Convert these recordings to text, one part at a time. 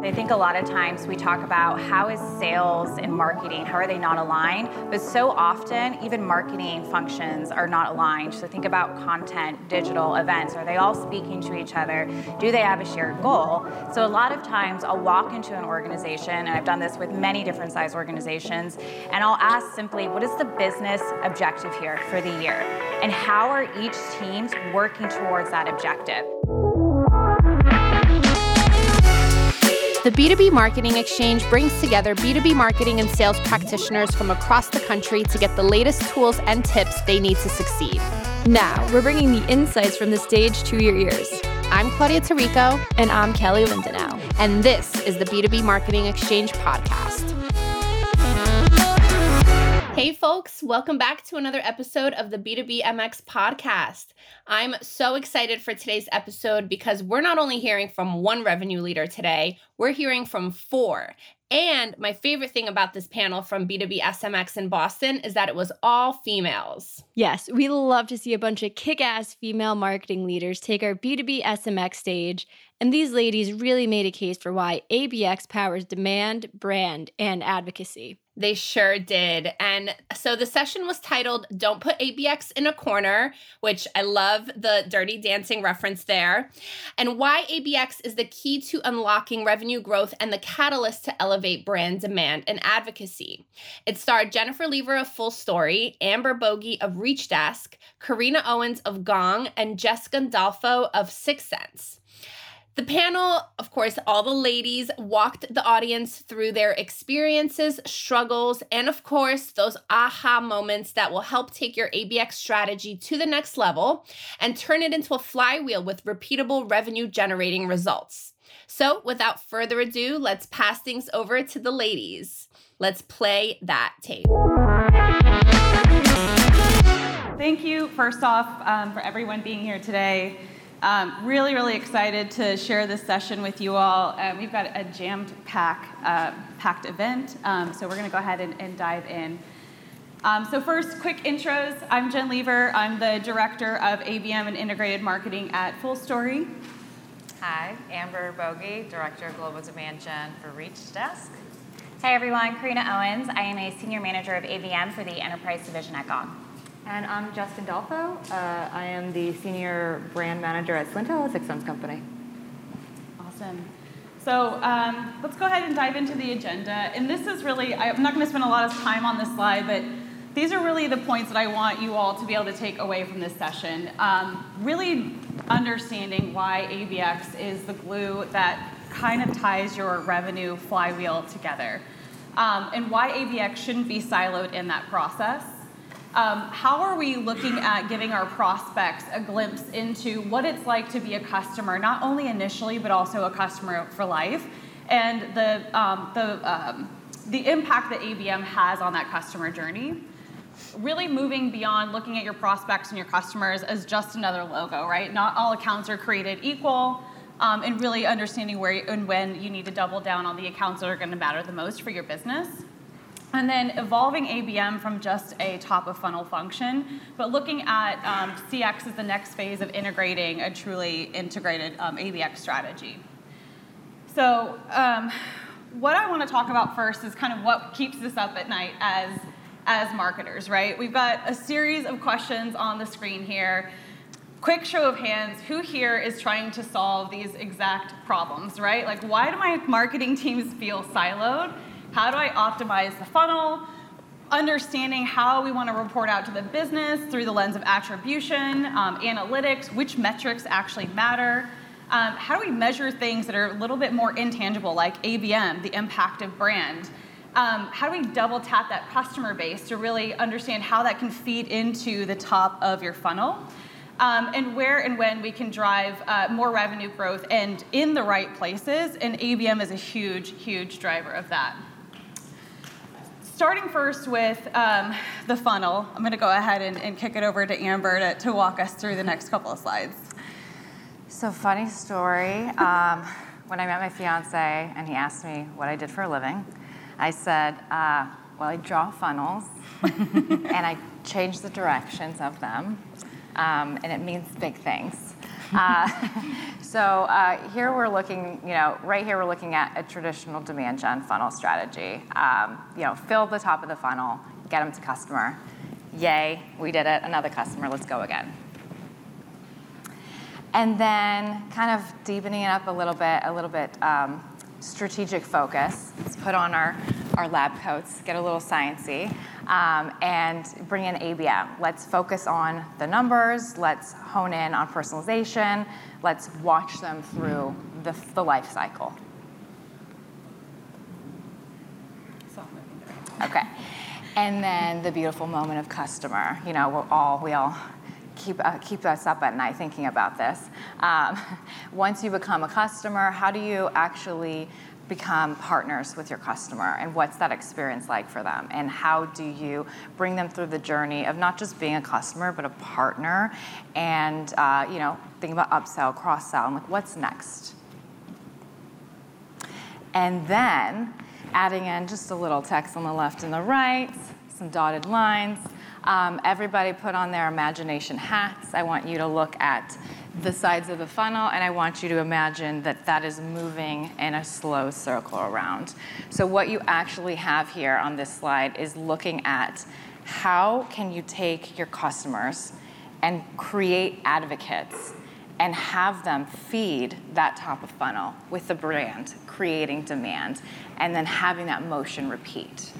I think a lot of times we talk about how is sales and marketing, how are they not aligned? But so often, even marketing functions are not aligned. So think about content, digital events. Are they all speaking to each other? Do they have a shared goal? So a lot of times I'll walk into an organization, and I've done this with many different size organizations, and I'll ask simply, what is the business objective here for the year? And how are each teams working towards that objective? The B2B Marketing Exchange brings together B2B marketing and sales practitioners from across the country to get the latest tools and tips they need to succeed. Now, we're bringing the insights from the stage to your ears. I'm Claudia Tarico. And I'm Kelly Lindenau. And this is the B2B Marketing Exchange podcast. Hey, folks, welcome back to another episode of the B2B MX podcast. I'm so excited for today's episode because we're not only hearing from one revenue leader today, we're hearing from four. And my favorite thing about this panel from B2B SMX in Boston is that it was all females. Yes, we love to see a bunch of kick ass female marketing leaders take our B2B SMX stage. And these ladies really made a case for why ABX powers demand, brand, and advocacy. They sure did. And so the session was titled Don't Put ABX in a Corner, which I love the dirty dancing reference there, and why ABX is the key to unlocking revenue growth and the catalyst to elevate brand demand and advocacy. It starred Jennifer Lever of FullStory, Amber Bogey of Reachdesk, Karina Owens of Gong, and Jessica Dalfo of Six Sense. The panel, of course, all the ladies walked the audience through their experiences, struggles, and of course, those aha moments that will help take your ABX strategy to the next level and turn it into a flywheel with repeatable revenue generating results. So, without further ado, let's pass things over to the ladies. Let's play that tape. Thank you, first off, um, for everyone being here today. Um, really, really excited to share this session with you all. Um, we've got a jammed pack, uh, packed event, um, so we're going to go ahead and, and dive in. Um, so first, quick intros. I'm Jen Lever. I'm the Director of ABM and Integrated Marketing at FullStory. Hi, Amber Bogey, Director of Global Demand Gen for Reachdesk. Hi everyone, Karina Owens. I am a Senior Manager of ABM for the Enterprise Division at Gong. And I'm Jessica Dalfo. Uh, I am the senior brand manager at Slintel, a Six Sense company. Awesome. So um, let's go ahead and dive into the agenda. And this is really, I'm not going to spend a lot of time on this slide, but these are really the points that I want you all to be able to take away from this session. Um, really understanding why ABX is the glue that kind of ties your revenue flywheel together. Um, and why ABX shouldn't be siloed in that process. Um, how are we looking at giving our prospects a glimpse into what it's like to be a customer, not only initially, but also a customer for life, and the, um, the, um, the impact that ABM has on that customer journey? Really moving beyond looking at your prospects and your customers as just another logo, right? Not all accounts are created equal. Um, and really understanding where and when you need to double down on the accounts that are going to matter the most for your business. And then evolving ABM from just a top of funnel function, but looking at um, CX as the next phase of integrating a truly integrated um, ABX strategy. So, um, what I want to talk about first is kind of what keeps us up at night as, as marketers, right? We've got a series of questions on the screen here. Quick show of hands, who here is trying to solve these exact problems, right? Like, why do my marketing teams feel siloed? How do I optimize the funnel? Understanding how we want to report out to the business through the lens of attribution, um, analytics, which metrics actually matter. Um, how do we measure things that are a little bit more intangible, like ABM, the impact of brand? Um, how do we double tap that customer base to really understand how that can feed into the top of your funnel? Um, and where and when we can drive uh, more revenue growth and in the right places, and ABM is a huge, huge driver of that starting first with um, the funnel, I'm going to go ahead and, and, kick it over to Amber to, to, walk us through the next couple of slides. So, funny story. Um, when I met my fiance and he asked me what I did for a living, I said, uh, Well, I draw funnels and I change the directions of them, um, and it means big things. Uh, so uh, here we're looking, you know, right here we're looking at a traditional demand gen funnel strategy. Um, you know, fill the top of the funnel, get them to customer. Yay, we did it. Another customer. Let's go again. And then kind of deepening it up a little bit, a little bit um, strategic focus. Let's put on our, our lab coats, get a little sciency, um, and bring in ABM. Let's focus on the numbers. Let's hone in on personalization. Let's watch them through the, the life cycle. Okay. And then the beautiful moment of customer. You know, we're all, we all keep, uh, keep us up at night thinking about this. Um, once you become a customer, how do you actually become partners with your customer and what's that experience like for them? And how do you bring them through the journey of not just being a customer but a partner? And uh, you know think about upsell cross sell and like what's next? And then adding in just a little text on the left and the right some dotted lines um, everybody put on their imagination hats. I want you to look at the sides of the funnel and I want you to imagine that that is moving in a slow circle around. So what you actually have here on this slide is looking at how can you take your customers and create advocates and have them feed that top of funnel with the brand, creating demand, and then having that motion repeat.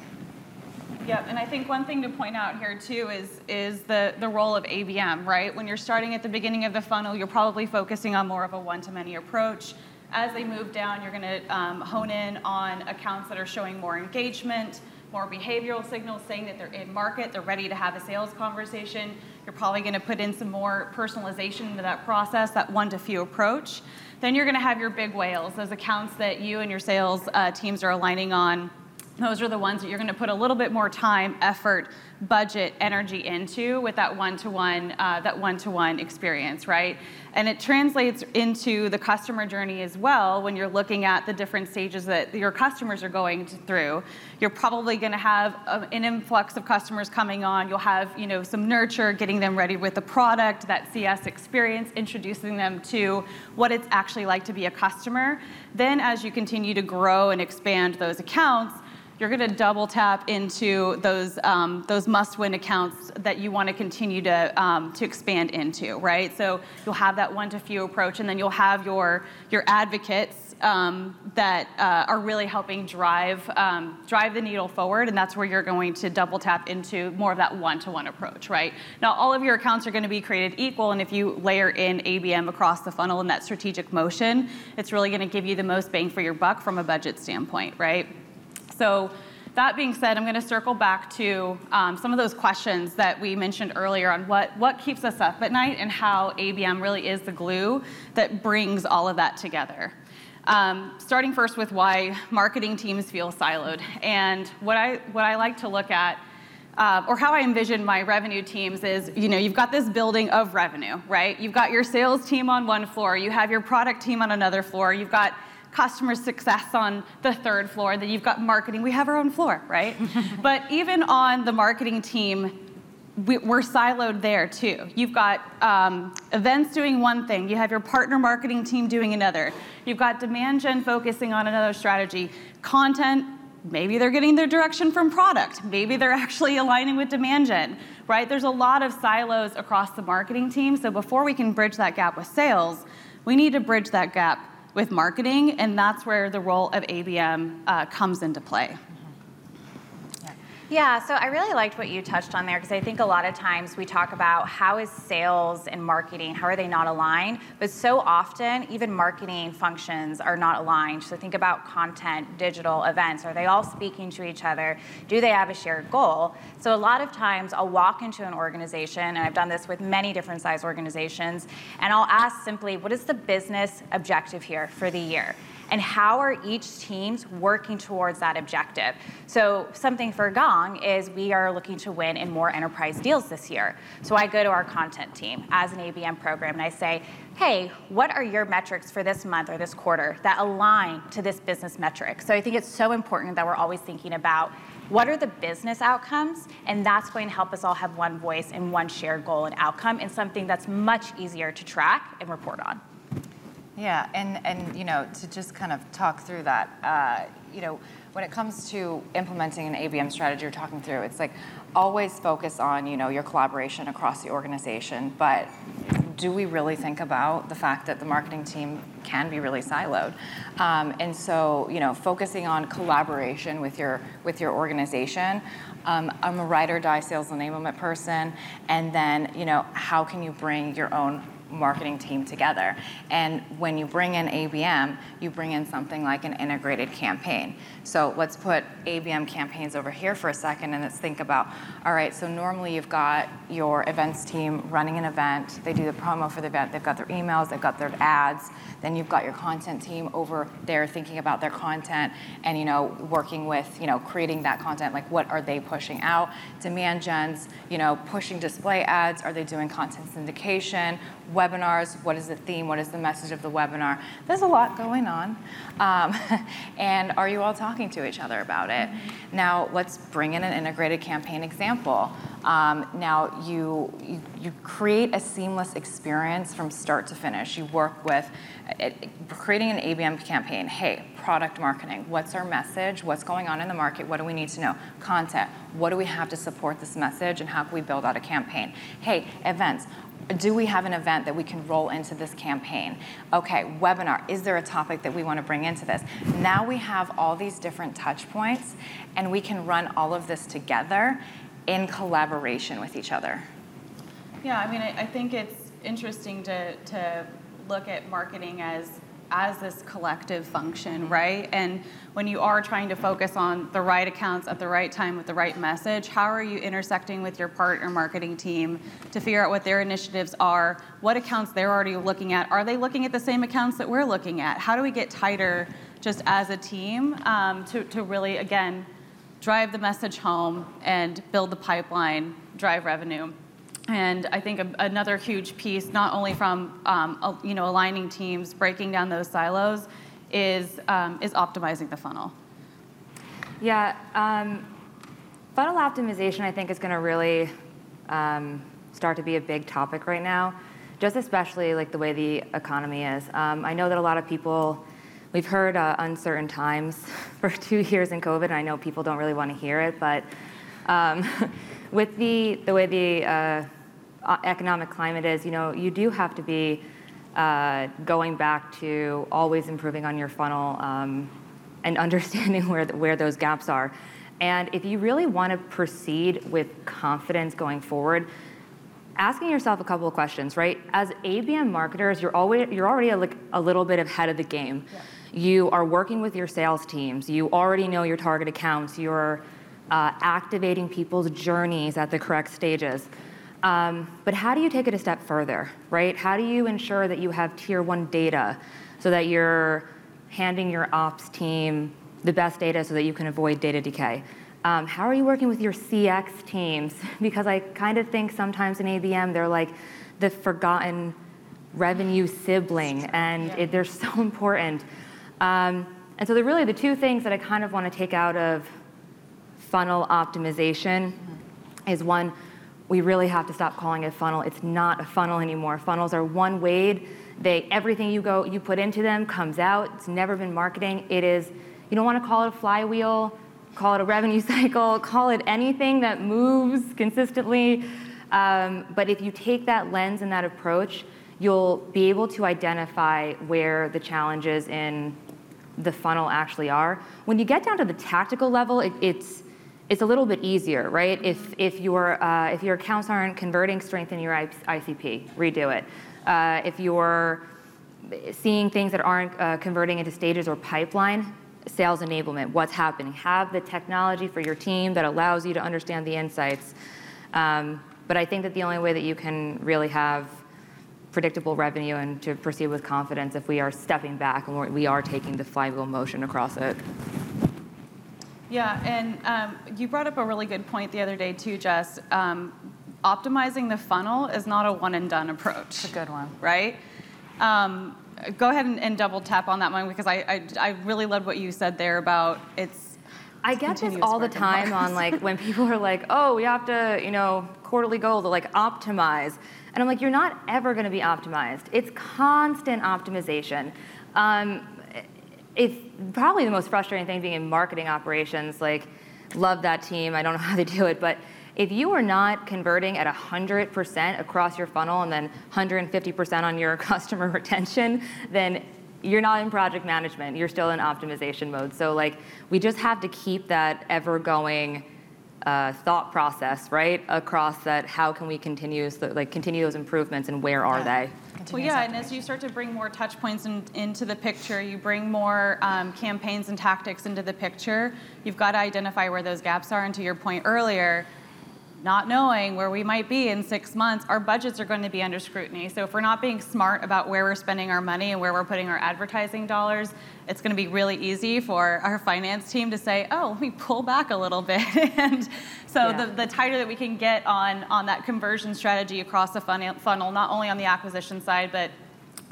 Yep, and I think one thing to point out here too is is the the role of ABM, right? When you're starting at the beginning of the funnel, you're probably focusing on more of a one-to-many approach. As they move down, you're going to um, hone in on accounts that are showing more engagement, more behavioral signals saying that they're in market, they're ready to have a sales conversation. You're probably going to put in some more personalization into that process, that one-to-few approach. Then you're going to have your big whales, those accounts that you and your sales uh, teams are aligning on those are the ones that you're going to put a little bit more time, effort, budget, energy into with that one-to-one, uh, that one-to-one experience, right? And it translates into the customer journey as well. When you're looking at the different stages that your customers are going to, through, you're probably going to have a, an influx of customers coming on. You'll have, you know, some nurture, getting them ready with the product, that CS experience, introducing them to what it's actually like to be a customer. Then, as you continue to grow and expand those accounts you're going to double tap into those um, those must-win accounts that you want to continue to um, to expand into, right? So you'll have that one-to-few approach, and then you'll have your your advocates um, that uh, are really helping drive um, drive the needle forward, and that's where you're going to double tap into more of that one-to-one approach, right? Now, all of your accounts are going to be created equal, and if you layer in ABM across the funnel in that strategic motion, it's really going to give you the most bang for your buck from a budget standpoint, right? So that being said, I'm going to circle back to um, some of those questions that we mentioned earlier on what, what keeps us up at night and how ABM really is the glue that brings all of that together. Um, starting first with why marketing teams feel siloed. And what I, what I like to look at uh, or how I envision my revenue teams is, you know, you've got this building of revenue, right? You've got your sales team on one floor, you have your product team on another floor, you've got customer success on the third floor, then you've got marketing. We have our own floor, right? but even on the marketing team, we, are siloed there too. You've got um, events doing one thing, you have your partner marketing team doing another, you've got demand gen focusing on another strategy, content. Maybe they're getting their direction from product. Maybe they're actually aligning with demand gen, right? There's a lot of silos across the marketing team. So before we can bridge that gap with sales, we need to bridge that gap with marketing, and that's where the role of ABM uh, comes into play. Yeah, so I really liked what you touched on there because I think a lot of times we talk about how is sales and marketing, how are they not aligned? But so often, even marketing functions are not aligned. So think about content, digital events. Are they all speaking to each other? Do they have a shared goal? So a lot of times I'll walk into an organization, and I've done this with many different size organizations, and I'll ask simply, what is the business objective here for the year? And how are each teams working towards that objective. So something for Gong is we are looking to win in more enterprise deals this year. So I go to our content team as an ABM program and I say, hey, what are your metrics for this month or this quarter that align to this business metric? So I think it's so important that we're always thinking about what are the business outcomes, and that's going to help us all have one voice and one shared goal and outcome, and something that's much easier to track and report on. Yeah, and, and you know, to just kind of talk through that, uh, you know, when it comes to implementing an ABM strategy you're talking through, it's like always focus on, you know, your collaboration across the organization, but do we really think about the fact that the marketing team can be really siloed? Um, and so, you know, focusing on collaboration with your with your organization. Um, I'm a ride or die sales enablement person, and then, you know, how can you bring your own marketing team together. And when you bring in ABM, you bring in something like an integrated campaign. So let's put ABM campaigns over here for a second and let's think about all right, so normally you've got your events team running an event, they do the promo for the event, they've got their emails, they've got their ads, then you've got your content team over there thinking about their content and you know working with you know creating that content. Like what are they pushing out? Demand gens you know pushing display ads. Are they doing content syndication webinars what is the theme what is the message of the webinar there's a lot going on um, and are you all talking to each other about it now let's bring in an integrated campaign example um, now you, you, you create a seamless experience from start to finish you work with creating an ABM campaign. Hey, product marketing. What's our message? What's going on in the market? What do we need to know? Content. What do we have to support this message? And how can we build out a campaign? Hey, events. Do we have an event that we can roll into this campaign? Okay, webinar. Is there a topic that we want to bring into this? Now we have all these different touch points, and we can run all of this together in collaboration with each other. Yeah, I mean, I, I think it's interesting to, to look at marketing as as this collective function, right? And when you are trying to focus on the right accounts at the right time with the right message, how are you intersecting with your partner marketing team to figure out what their initiatives are, what accounts they're already looking at? Are they looking at the same accounts that we're looking at? How do we get tighter just as a team um, to, to really, again, drive the message home and build the pipeline, drive revenue? And I think another huge piece, not only from um, you know aligning teams, breaking down those silos, is um, is optimizing the funnel. Yeah, um, funnel optimization I think is going to really um, start to be a big topic right now, just especially like the way the economy is. Um, I know that a lot of people. We've heard uh, uncertain times for two years in COVID, and I know people don't really want to hear it, but um, with the, the way the uh, economic climate is, you know, you do have to be uh, going back to always improving on your funnel um, and understanding where, the, where those gaps are. And if you really want to proceed with confidence going forward, asking yourself a couple of questions, right? As ABM marketers, you're always you're already a, a little bit ahead of the game. Yeah. You are working with your sales teams. You already know your target accounts. You're uh, activating people's journeys at the correct stages. Um, but how do you take it a step further, right? How do you ensure that you have tier one data so that you're handing your ops team the best data so that you can avoid data decay? Um, how are you working with your CX teams? Because I kind of think sometimes in ABM they're like the forgotten revenue sibling, and it, they're so important. Um, and so they're really the two things that I kind of want to take out of funnel optimization mm-hmm. is one, we really have to stop calling it a funnel. It's not a funnel anymore. Funnels are one way. They everything you go you put into them comes out. It's never been marketing. It is you don't want to call it a flywheel, call it a revenue cycle, call it anything that moves consistently. Um, but if you take that lens and that approach, you'll be able to identify where the challenges in the funnel actually are. When you get down to the tactical level, it, it's it's a little bit easier, right? If, if, your, uh, if your accounts aren't converting, strengthen your ICP, redo it. Uh, if you're seeing things that aren't uh, converting into stages or pipeline, sales enablement, what's happening. Have the technology for your team that allows you to understand the insights. Um, but I think that the only way that you can really have predictable revenue and to proceed with confidence if we are stepping back and we are taking the flywheel motion across it. Yeah, and um, you brought up a really good point the other day too, Jess. Um, optimizing the funnel is not a one and done approach. It's a good one, right? Um, go ahead and, and, double tap on that one because I, I, I really loved what you said there about it's. I get this all the time on like when people are like, oh, we have to, you know, quarterly goal to like optimize. And I'm like, you're not ever going to be optimized. It's constant optimization. Um, it's probably the most frustrating thing being in marketing operations. Like, love that team. I don't know how they do it, but if you are not converting at 100% across your funnel and then 150% on your customer retention, then you're not in project management. You're still in optimization mode. So like, we just have to keep that ever going uh, thought process, right, across that. How can we continue like continue those improvements and where are they? Well, yeah, and as you start to bring more touch points in, into the picture, you bring more um, campaigns and tactics into the picture, you've got to identify where those gaps are. And to your point earlier, not knowing where we might be in six months, our budgets are going to be under scrutiny. So if we're not being smart about where we're spending our money and where we're putting our advertising dollars, it's going to be really easy for our finance team to say, "Oh, let me pull back a little bit." and so Yeah. the, the tighter that we can get on on that conversion strategy across the funnel, funnel not only on the acquisition side, but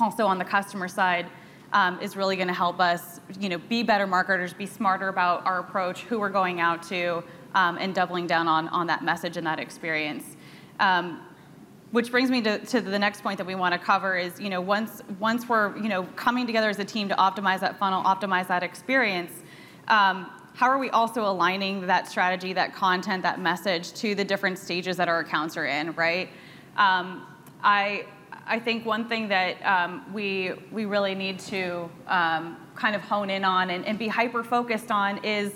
also on the customer side. Um, is really going to help us, you know, be better marketers, be smarter about our approach, who we're going out to, um, and doubling down on, on that message and that experience. Um, which brings me to, to the next point that we want to cover is, you know, once, once we're, you know, coming together as a team to optimize that funnel, optimize that experience, um, how are we also aligning that strategy, that content, that message to the different stages that our accounts are in, right? Um, I, I think one thing that um, we, we really need to um, kind of hone in on and, and be hyper focused on is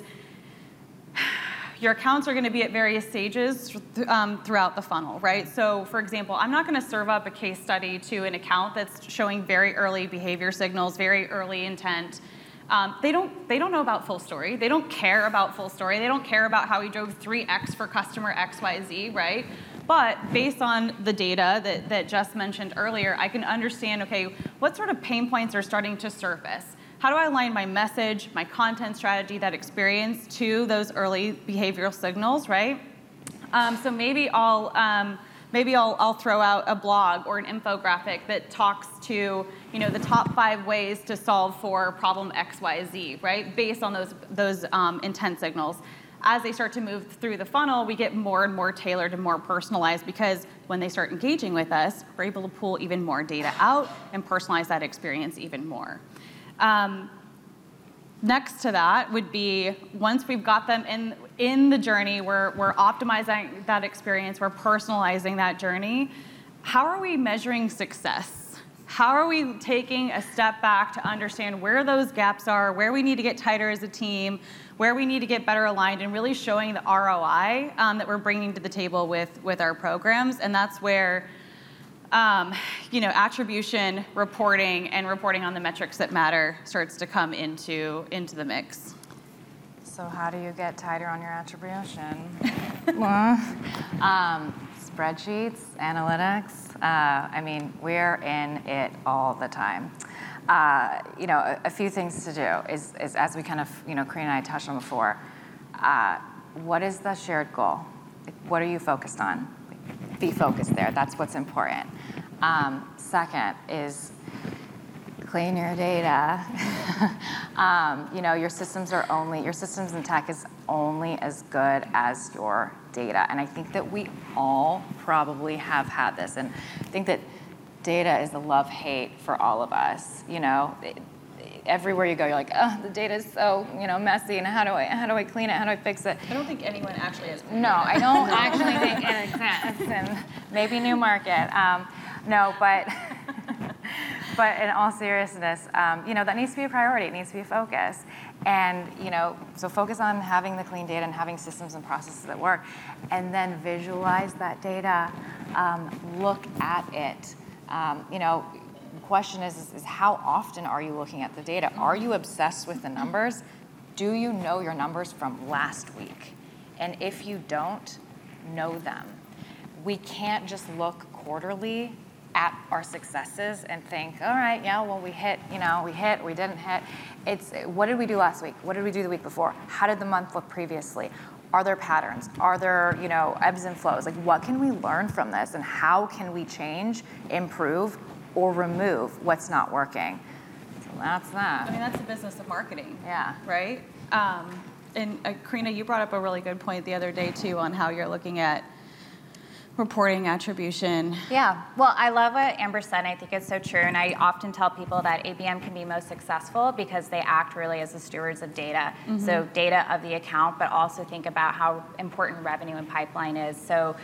your accounts are going to be at various stages um, throughout the funnel, right? So, for example, I'm not going to serve up a case study to an account that's showing very early behavior signals, very early intent. Um, they don't they don't know about FullStory. They don't care about FullStory. They don't care about how we drove 3x for customer XYZ, right? But based on the data that, that Jess mentioned earlier, I can understand, okay, what sort of pain points are starting to surface? How do I align my message, my content strategy, that experience to those early behavioral signals, right? Um, so maybe I'll um, maybe I'll, I'll throw out a blog or an infographic that talks to you know the top five ways to solve for problem X Y Z, right? Based on those those um, intent signals. As they start to move through the funnel, we get more and more tailored and more personalized because when they start engaging with us, we're able to pull even more data out and personalize that experience even more. Um, next to that would be once we've got them in in the journey we're, we're optimizing that experience we're personalizing that journey. How are we measuring success? How are we taking a step back to understand where those gaps are where we need to get tighter as a team where we need to get better aligned and really showing the roi um, that we're bringing to the table with with our programs? And that's where um, you know, attribution, reporting, and reporting on the metrics that matter starts to come into into the mix. So how do you get tighter on your attribution? Um, spreadsheets, analytics. Uh, I mean, we're in it all the time. Uh, you know, a, a few things to do is, is, as we kind of, you know, Karina and I touched on before. Uh, what is the shared goal? What are you focused on? Be focused there. That's what's important. Um, second is clean your data. um, you know, your systems are only, your systems and tech is only as good as your data. And I think that we all probably have had this. And I think that data is the love hate for all of us. You know, everywhere you go, you're like, oh, the data is so, you know, messy. And how do I, how do I clean it? How do I fix it? I don't think anyone actually has. No, I don't actually think it exists. And maybe new market. Um, no, but but in all seriousness, um, you know that needs to be a priority. It needs to be a focus. And you know, so focus on having the clean data and having systems and processes that work, and then visualize that data. Um, look at it. Um, you know, the question is, is, is how often are you looking at the data? Are you obsessed with the numbers? Do you know your numbers from last week? And if you don't, know them. We can't just look quarterly at our successes and think, all right, yeah, well, we hit, you know, we hit, we didn't hit. It's what did we do last week? What did we do the week before? How did the month look previously? Are there patterns? Are there, you know, ebbs and flows? Like, what can we learn from this, and how can we change, improve, or remove what's not working? So that's that. I mean, that's the business of marketing. Yeah. Right. Um, and uh, Karina, you brought up a really good point the other day too on how you're looking at reporting attribution. Yeah, well, I love what Amber said, and I think it's so true. And I often tell people that ABM can be most successful because they act really as the stewards of data. Mm-hmm. So, data of the account, but also think about how important revenue and pipeline is. So,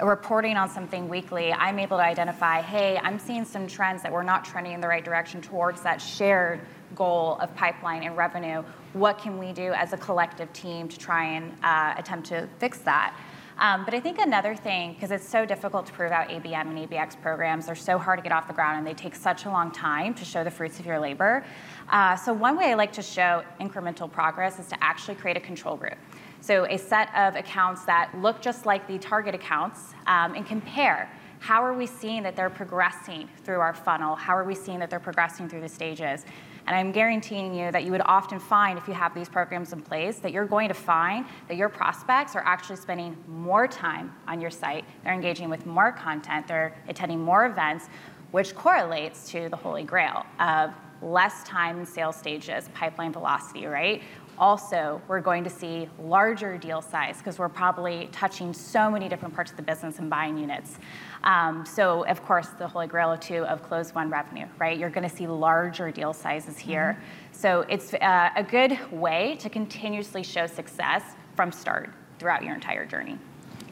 reporting on something weekly, I'm able to identify, hey, I'm seeing some trends that we're not trending in the right direction towards that shared goal of pipeline and revenue. What can we do as a collective team to try and uh, attempt to fix that? Um, but I think another thing, because it's so difficult to prove out ABM and ABX programs, they're so hard to get off the ground and they take such a long time to show the fruits of your labor. Uh, so, one way I like to show incremental progress is to actually create a control group. So, a set of accounts that look just like the target accounts um, and compare how are we seeing that they're progressing through our funnel? How are we seeing that they're progressing through the stages? And I'm guaranteeing you that you would often find, if you have these programs in place, that you're going to find that your prospects are actually spending more time on your site. They're engaging with more content, they're attending more events, which correlates to the holy grail of less time in sales stages, pipeline velocity, right? Also, we're going to see larger deal size because we're probably touching so many different parts of the business and buying units. Um, so, of course, the holy grail too of close won revenue, right? You're going to see larger deal sizes here. Mm-hmm. So, it's uh, a good way to continuously show success from start throughout your entire journey.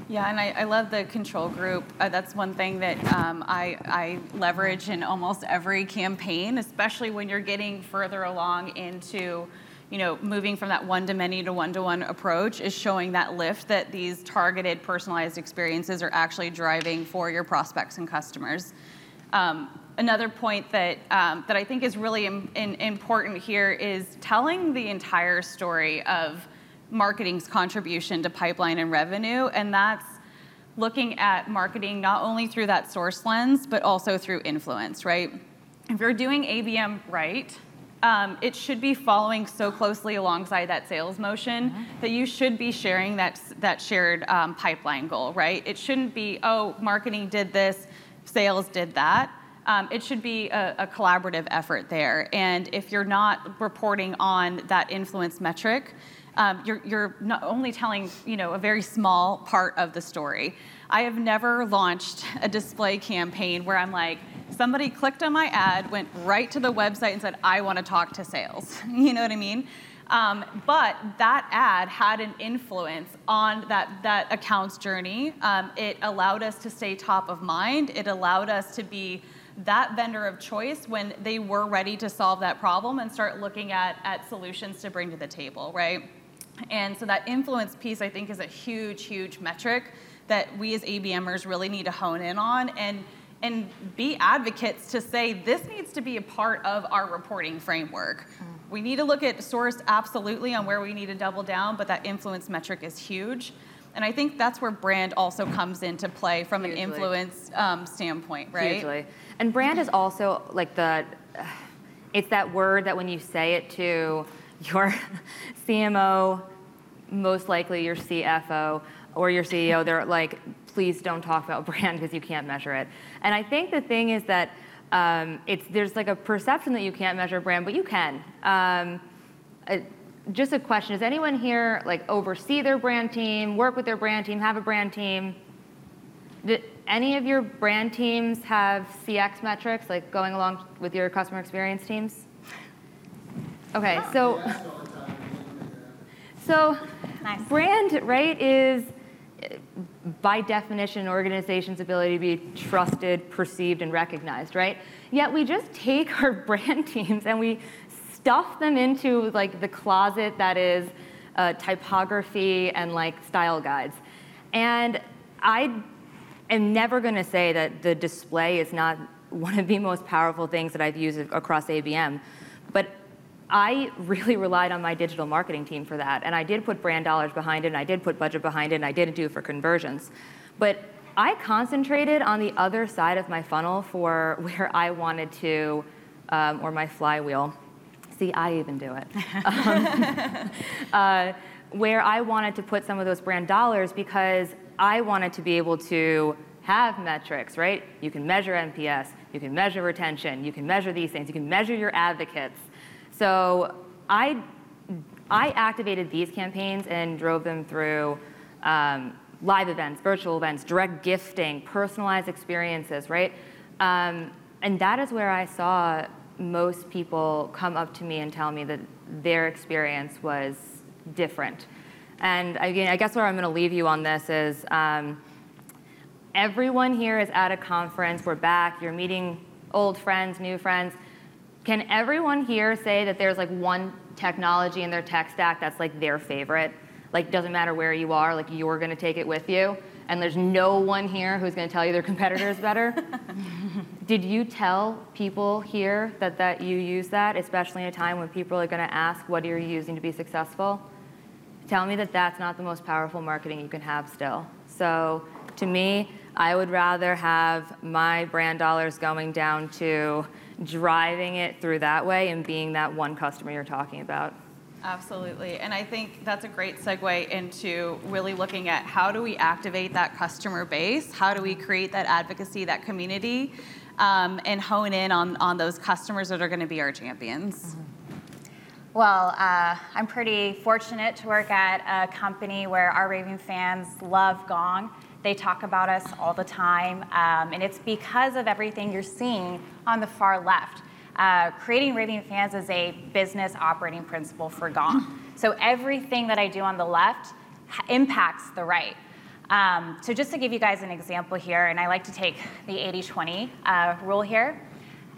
Yeah, and I, I, love the control group. Uh, that's one thing that um, I, I, leverage in almost every campaign, especially when you're getting further along into you know, moving from that one to many to one to one approach is showing that lift that these targeted personalized experiences are actually driving for your prospects and customers. Um, another point that, um, that I think is really in, important here is telling the entire story of marketing's contribution to pipeline and revenue, and that's looking at marketing not only through that source lens, but also through influence, right? If you're doing ABM right, um, it should be following so closely alongside that sales motion mm-hmm. that you should be sharing that, that shared um, pipeline goal, right? It shouldn't be, oh, marketing did this, sales did that. Um, it should be a, a, collaborative effort there. And if you're not reporting on that influence metric, um, you're, you're not only telling you know, a very small part of the story. I have never launched a display campaign where I'm like, somebody clicked on my ad, went right to the website and said, I want to talk to sales. you know what I mean? Um, but that ad had an influence on that, that account's journey. Um, it allowed us to stay top of mind. It allowed us to be that vendor of choice when they were ready to solve that problem and start looking at, at solutions to bring to the table, right? And so that influence piece, I think, is a huge, huge metric that we as ABMers really need to hone in on. And and be advocates to say this needs to be a part of our reporting framework. We need to look at source absolutely on where we need to double down, but that influence metric is huge. And I think that's where brand also comes into play from Hugely. an influence um, standpoint, right? Hugely. And brand is also like the, it's that word that when you say it to your CMO, most likely your CFO, or your CEO, they're like, please don't talk about brand because you can't measure it. And I think the thing is that um, it's, there's like a perception that you can't measure brand, but you can. Um, just a question, does anyone here like oversee their brand team, work with their brand team, have a brand team? Did any of your brand teams have CX metrics, like going along with your customer experience teams? Okay, so, so nice. brand, right, is by definition, an organization's ability to be trusted, perceived, and recognized, right? Yet we just take our brand teams and we stuff them into like the closet that is uh, typography and like style guides. And I am never going to say that the display is not one of the most powerful things that I've used across ABM, but I really relied on my digital marketing team for that. And I did put brand dollars behind it, and I did put budget behind it, and I didn't do it for conversions. But I concentrated on the other side of my funnel for where I wanted to, um, or my flywheel. See, I even do it. um, uh, where I wanted to put some of those brand dollars because I wanted to be able to have metrics, right? You can measure NPS, you can measure retention, you can measure these things, you can measure your advocates. So I I activated these campaigns and drove them through um, live events, virtual events, direct gifting, personalized experiences, right? Um, and that is where I saw most people come up to me and tell me that their experience was different. And again, I guess where I'm going to leave you on this is um, everyone here is at a conference. We're back. You're meeting old friends, new friends. Can everyone here say that there's like one technology in their tech stack that's like their favorite? Like, doesn't matter where you are, like, you're going to take it with you. And there's no one here who's going to tell you their competitor is better. Did you tell people here that, that you use that, especially in a time when people are going to ask, what you're you using to be successful? Tell me that that's not the most powerful marketing you can have still. So, to me, I would rather have my brand dollars going down to driving it through that way and being that one customer you're talking about. Absolutely. And I think that's a great segue into really looking at how do we activate that customer base? How do we create that advocacy, that community, um, and hone in on, on those customers that are going to be our champions? Mm-hmm. Well, uh, I'm pretty fortunate to work at a company where our raving fans love Gong. They talk about us all the time, um, and it's because of everything you're seeing on the far left. Uh, creating raving fans is a business operating principle for Gong. So everything that I do on the left impacts the right. Um, so just to give you guys an example here, and I like to take the 80-20 uh, rule here.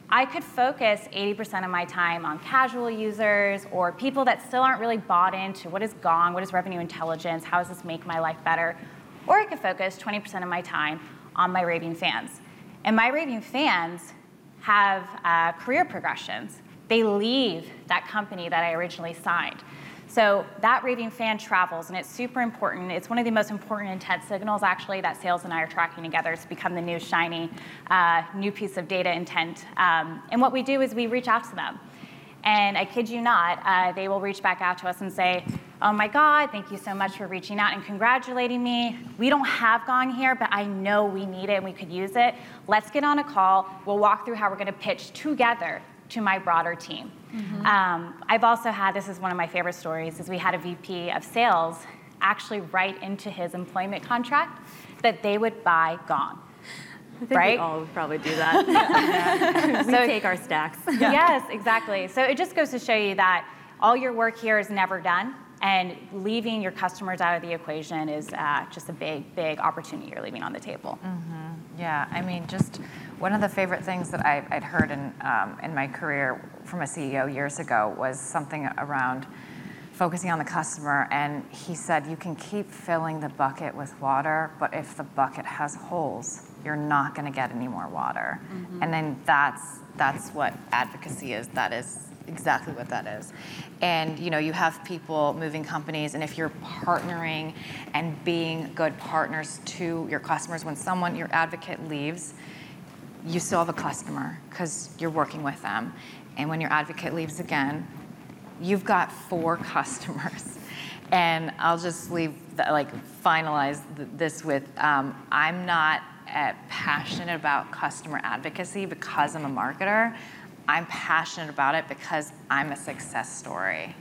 I could focus 80% of my time on casual users or people that still aren't really bought into what is Gong, what is revenue intelligence, how does this make my life better? Or I could focus 20% of my time on my raving fans. And my raving fans have uh, career progressions. They leave that company that I originally signed. So that raving fan travels, and it's super important. It's one of the most important intent signals, actually, that sales and I are tracking together. It's become the new shiny uh, new piece of data intent. Um, and what we do is we reach out to them. And I kid you not, uh, they will reach back out to us and say, Oh my God, thank you so much for reaching out and congratulating me. We don't have Gong here, but I know we need it and we could use it. Let's get on a call. We'll walk through how we're going to pitch together to my broader team. Mm-hmm. Um, I've also had, this is one of my favorite stories, is we had a VP of sales actually write into his employment contract that they would buy Gong. I think right? we all would probably do that. yeah. we so, take our stacks. Yeah. Yes, exactly. So it just goes to show you that all your work here is never done, and leaving your customers out of the equation is uh, just a big, big opportunity you're leaving on the table. Mm-hmm. Yeah, I mean, just one of the favorite things that I, would heard in, um, in my career from a CEO years ago was something around focusing on the customer. And he said, You can keep filling the bucket with water, but if the bucket has holes, you're not going to get any more water. Mm-hmm. And then that's that's what advocacy is. That is exactly what that is. And you know, you have people moving companies, and if you're partnering and being good partners to your customers, when someone, your advocate leaves, you still have a customer because you're working with them. And when your advocate leaves again, you've got four customers. And I'll just leave, the, like, finalize this with um, I'm not uh, passionate about customer advocacy because I'm a marketer. I'm passionate about it because I'm a success story.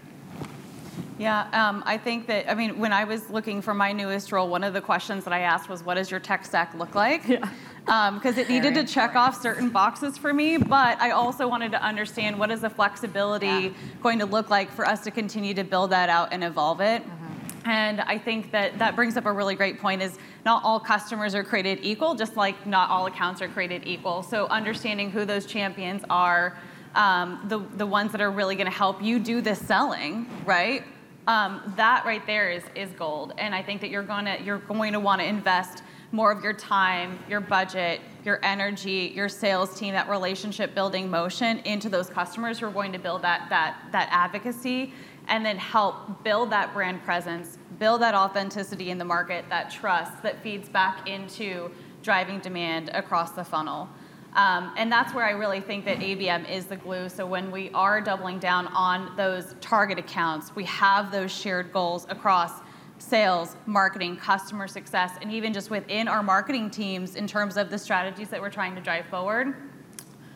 Yeah, um, I think that, I mean, when I was looking for my newest role, one of the questions that I asked was, what does your tech stack look like? Yeah. Because um, it needed to check off certain boxes for me, but I also wanted to understand what is the flexibility yeah. going to look like for us to continue to build that out and evolve it. Mm-hmm. And I think that that brings up a really great point is not all customers are created equal, just like not all accounts are created equal. So understanding who those champions are, um, the, the ones that are really going to help you do the selling, right? Um, that right there is, is gold. And I think that you're to you're going to want to invest more of your time, your budget, your energy, your sales team, that relationship building motion into those customers who are going to build that that that advocacy and then help build that brand presence, build that authenticity in the market, that trust that feeds back into driving demand across the funnel. Um, and that's where I really think that ABM is the glue. So when we are doubling down on those target accounts, we have those shared goals across sales, marketing, customer success, and even just within our marketing teams in terms of the strategies that we're trying to drive forward.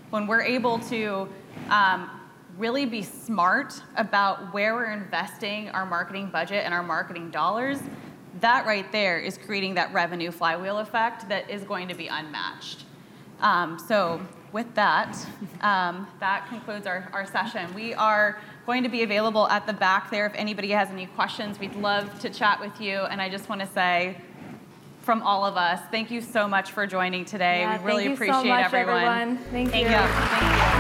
When we're able to um, really be smart about where we're investing our marketing budget and our marketing dollars, that right there is creating that revenue flywheel effect that is going to be unmatched. Um, so with that, um, that concludes our, our session. We are going to be available at the back there if anybody has any questions. We'd love to chat with you. And I just want to say, from all of us, thank you so much for joining today. Yeah, we really thank you appreciate so much, everyone. everyone. Thank, Thank you. you. Thank you.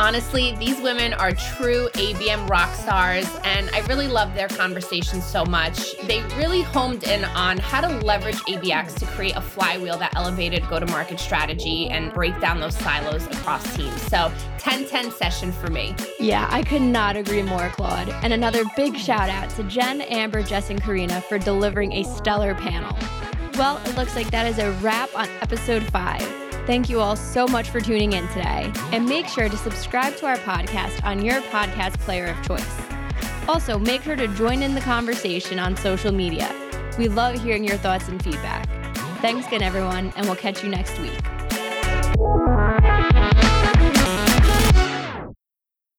Honestly, these women are true ABM rock stars, and I really love their conversation so much. They really homed in on how to leverage ABX to create a flywheel that elevated go to market strategy and break down those silos across teams. So, 10 10 session for me. Yeah, I could not agree more, Claude. And another big shout out to Jen, Amber, Jess, and Karina for delivering a stellar panel. Well, it looks like that is a wrap on episode five. Thank you all so much for tuning in today. And make sure to subscribe to our podcast on your podcast player of choice. Also, make sure to join in the conversation on social media. We love hearing your thoughts and feedback. Thanks again, everyone, and we'll catch you next week.